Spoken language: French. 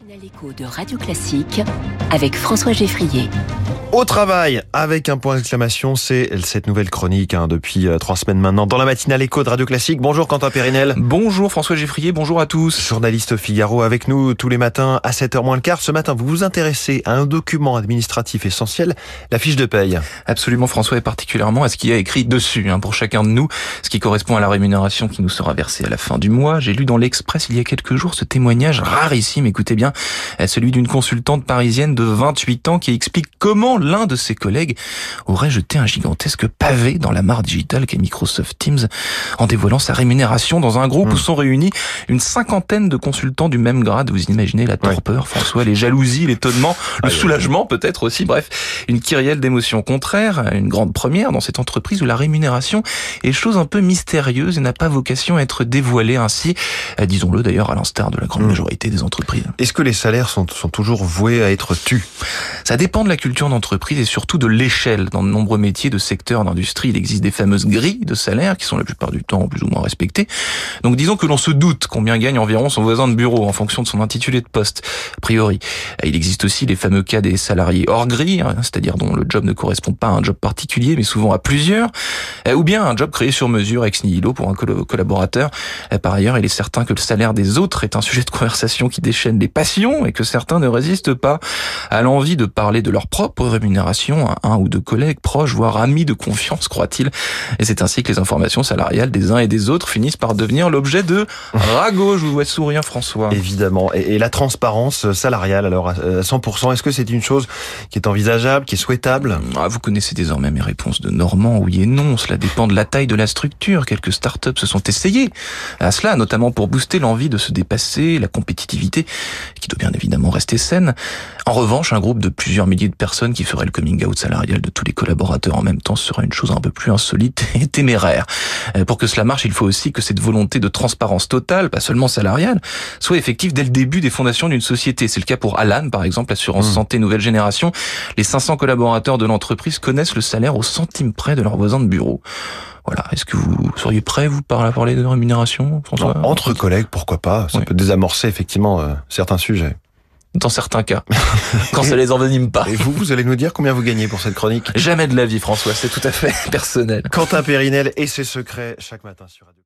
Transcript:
matinale écho de Radio Classique avec François Geffrier. Au travail, avec un point d'exclamation, c'est cette nouvelle chronique hein, depuis euh, trois semaines maintenant dans la matinale écho de Radio Classique. Bonjour Quentin Périnel. Bonjour François Geffrier, bonjour à tous. Journaliste Figaro avec nous tous les matins à 7h moins le quart. Ce matin, vous vous intéressez à un document administratif essentiel, la fiche de paye. Absolument François, et particulièrement à ce qui est écrit dessus, hein, pour chacun de nous, ce qui correspond à la rémunération qui nous sera versée à la fin du mois. J'ai lu dans l'Express il y a quelques jours ce témoignage rarissime, écoutez bien, celui d'une consultante parisienne de 28 ans qui explique comment l'un de ses collègues aurait jeté un gigantesque pavé dans la mare digitale qu'est Microsoft Teams en dévoilant sa rémunération dans un groupe où sont réunis une cinquantaine de consultants du même grade. Vous imaginez la torpeur, François, les jalousies, l'étonnement, le soulagement peut-être aussi. Bref, une kyrielle d'émotions contraires, une grande première dans cette entreprise où la rémunération est chose un peu mystérieuse et n'a pas vocation à être dévoilée ainsi, disons-le d'ailleurs à l'instar de la grande majorité des entreprises. Est-ce que les salaires sont, sont toujours voués à être tus? Ça dépend de la culture d'entreprise et surtout de l'échelle. Dans de nombreux métiers de secteurs d'industrie, il existe des fameuses grilles de salaire qui sont la plupart du temps plus ou moins respectées. Donc disons que l'on se doute combien gagne environ son voisin de bureau en fonction de son intitulé de poste, a priori. Il existe aussi les fameux cas des salariés hors grille, hein, c'est-à-dire dont le job ne correspond pas à un job particulier, mais souvent à plusieurs, euh, ou bien un job créé sur mesure ex nihilo pour un collaborateur. Euh, par ailleurs, il est certain que le salaire des autres est un sujet de conversation qui déchaîne les passions et que certains ne résistent pas à l'envie de parler de leur propre rémunération à un ou deux collègues proches, voire amis de confiance, croit-il. Et c'est ainsi que les informations salariales des uns et des autres finissent par devenir l'objet de ragots. Je vous vois sourire, François. Évidemment. Et, la transparence salariale, alors à 100%, est-ce que c'est une chose qui est envisageable, qui est souhaitable? Ah, Vous connaissez désormais mes réponses de Normand, oui et non. Cela dépend de la taille de la structure. Quelques startups se sont essayées à cela, notamment pour booster l'envie de se dépasser, la compétitivité, qui doit bien évidemment rester saine. En revanche, un groupe de plusieurs milliers de personnes qui ferait le coming out salarial de tous les collaborateurs en même temps serait une chose un peu plus insolite et téméraire. Euh, pour que cela marche, il faut aussi que cette volonté de transparence totale, pas seulement salariale, soit effective dès le début des fondations d'une société. C'est le cas pour Alan, par exemple, l'assurance mmh. santé nouvelle génération. Les 500 collaborateurs de l'entreprise connaissent le salaire au centime près de leurs voisins de bureau. Voilà. Est-ce que vous seriez prêt, vous, par parler de rémunération, François Entre collègues, pourquoi pas Ça peut désamorcer effectivement euh, certains sujets dans certains cas, quand ça les envenime pas. Et vous, vous allez nous dire combien vous gagnez pour cette chronique? Jamais de la vie, François, c'est tout à fait personnel. Quentin Périnel et ses secrets chaque matin sur Radio.